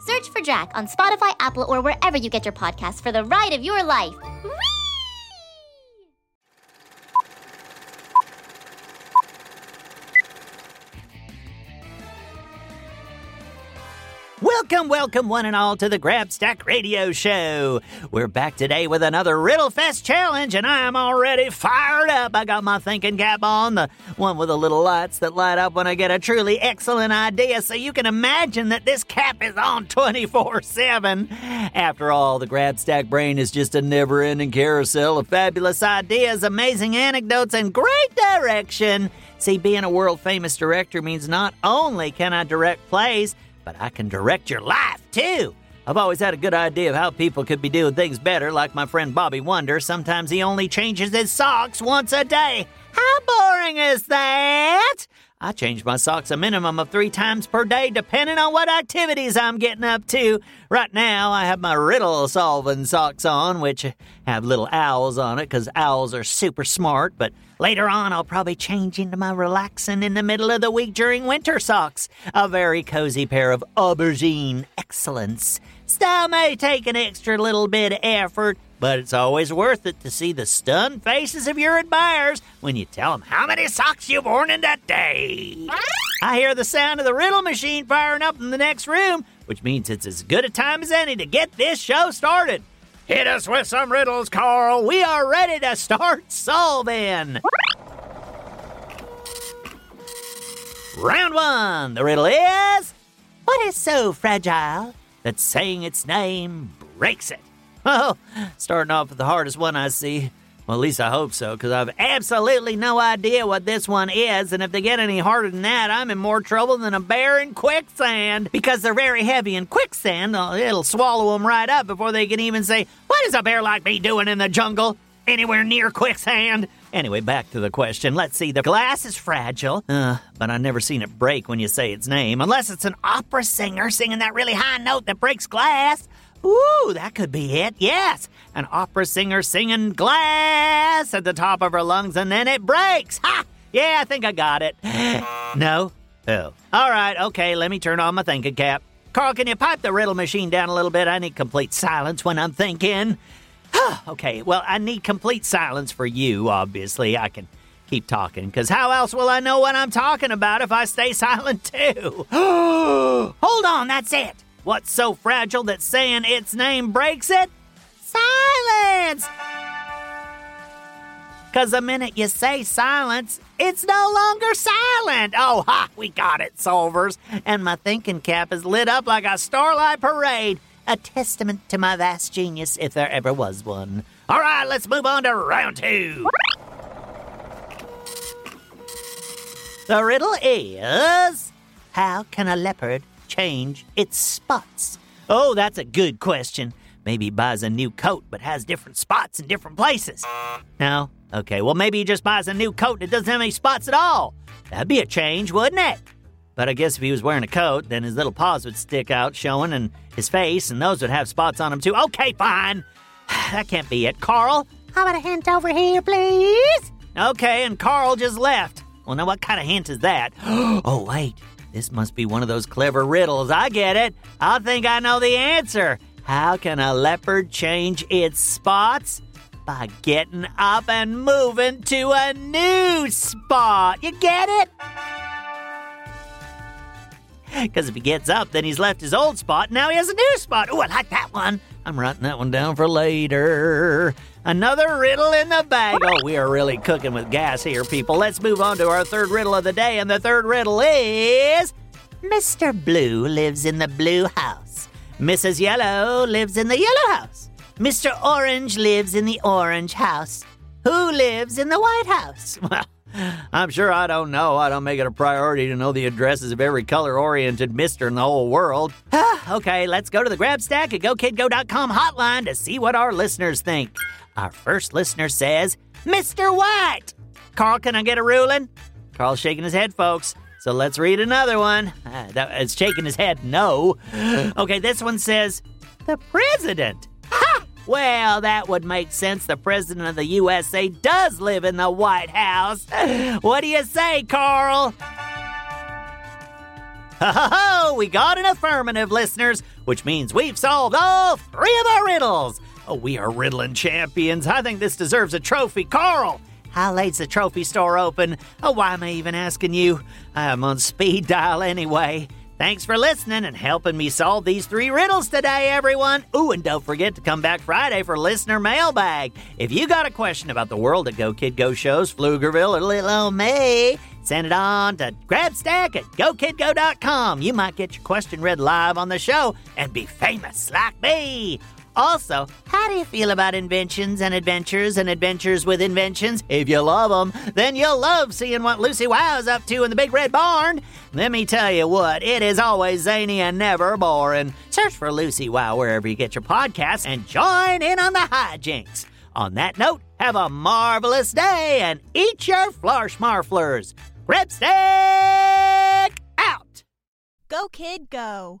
Search for Jack on Spotify, Apple, or wherever you get your podcasts for the ride of your life. Whee! Welcome, welcome, one and all, to the Grabstack Radio Show. We're back today with another Riddle Fest challenge, and I am already fired up. I got my thinking cap on, the one with the little lights that light up when I get a truly excellent idea, so you can imagine that this cap is on 24 7. After all, the Grabstack brain is just a never ending carousel of fabulous ideas, amazing anecdotes, and great direction. See, being a world famous director means not only can I direct plays, but I can direct your life too. I've always had a good idea of how people could be doing things better, like my friend Bobby Wonder. Sometimes he only changes his socks once a day. How boring is that? I change my socks a minimum of three times per day, depending on what activities I'm getting up to. Right now, I have my riddle solving socks on, which have little owls on it because owls are super smart. But later on, I'll probably change into my relaxing in the middle of the week during winter socks. A very cozy pair of aubergine excellence. Style may take an extra little bit of effort, but it's always worth it to see the stunned faces of your admirers when you tell them how many socks you've worn in that day. I hear the sound of the riddle machine firing up in the next room, which means it's as good a time as any to get this show started. Hit us with some riddles, Carl. We are ready to start solving. Round one. The riddle is What is so fragile that saying its name breaks it? Well, starting off with the hardest one I see. Well, at least I hope so, because I've absolutely no idea what this one is, and if they get any harder than that, I'm in more trouble than a bear in quicksand. Because they're very heavy in quicksand, uh, it'll swallow them right up before they can even say, What is a bear like me doing in the jungle? Anywhere near quicksand? Anyway, back to the question. Let's see. The glass is fragile, uh, but I've never seen it break when you say its name, unless it's an opera singer singing that really high note that breaks glass. Ooh, that could be it. Yes, an opera singer singing glass at the top of her lungs and then it breaks. Ha! Yeah, I think I got it. no? Oh. All right, okay, let me turn on my thinking cap. Carl, can you pipe the riddle machine down a little bit? I need complete silence when I'm thinking. okay, well, I need complete silence for you, obviously. I can keep talking, because how else will I know what I'm talking about if I stay silent too? Hold on, that's it. What's so fragile that saying its name breaks it? Silence! Because the minute you say silence, it's no longer silent. Oh, ha, we got it, solvers. And my thinking cap is lit up like a starlight parade, a testament to my vast genius if there ever was one. All right, let's move on to round two. The riddle is How can a leopard change its spots? Oh, that's a good question. Maybe he buys a new coat but has different spots in different places. No? Okay, well, maybe he just buys a new coat that doesn't have any spots at all. That'd be a change, wouldn't it? But I guess if he was wearing a coat, then his little paws would stick out showing and his face, and those would have spots on them too. Okay, fine. That can't be it. Carl, how about a hint over here, please? Okay, and Carl just left. Well, now what kind of hint is that? oh, wait. This must be one of those clever riddles. I get it. I think I know the answer. How can a leopard change its spots? By getting up and moving to a new spot. You get it? Because if he gets up, then he's left his old spot. And now he has a new spot. Oh, I like that one. I'm writing that one down for later. Another riddle in the bag. Oh, we are really cooking with gas here, people. Let's move on to our third riddle of the day. And the third riddle is Mr. Blue lives in the blue house. Mrs. Yellow lives in the yellow house. Mr. Orange lives in the orange house. Who lives in the White House? Well, I'm sure I don't know. I don't make it a priority to know the addresses of every color oriented mister in the whole world. okay, let's go to the GrabStack at GoKidGo.com hotline to see what our listeners think. Our first listener says, Mr. White. Carl, can I get a ruling? Carl's shaking his head, folks. So let's read another one. Uh, that, it's shaking his head, no. Okay, this one says, The president. Well, that would make sense. The president of the USA does live in the White House. What do you say, Carl? Ho ho ho! We got an affirmative, listeners, which means we've solved all three of our riddles. Oh, we are riddling champions. I think this deserves a trophy. Carl, how late's the trophy store open? Oh, why am I even asking you? I'm on speed dial anyway. Thanks for listening and helping me solve these three riddles today, everyone. Ooh, and don't forget to come back Friday for listener mailbag. If you got a question about the world of Go Kid Go shows, Pflugerville, or little old me, send it on to grabstack at gokidgo.com. You might get your question read live on the show and be famous like me. Also, how do you feel about inventions and adventures and adventures with inventions? If you love them, then you'll love seeing what Lucy Wow's up to in the Big Red Barn. Let me tell you what, it is always zany and never boring. Search for Lucy Wow wherever you get your podcasts and join in on the hijinks. On that note, have a marvelous day and eat your flarsh marflers. Grabstack out! Go, kid, go.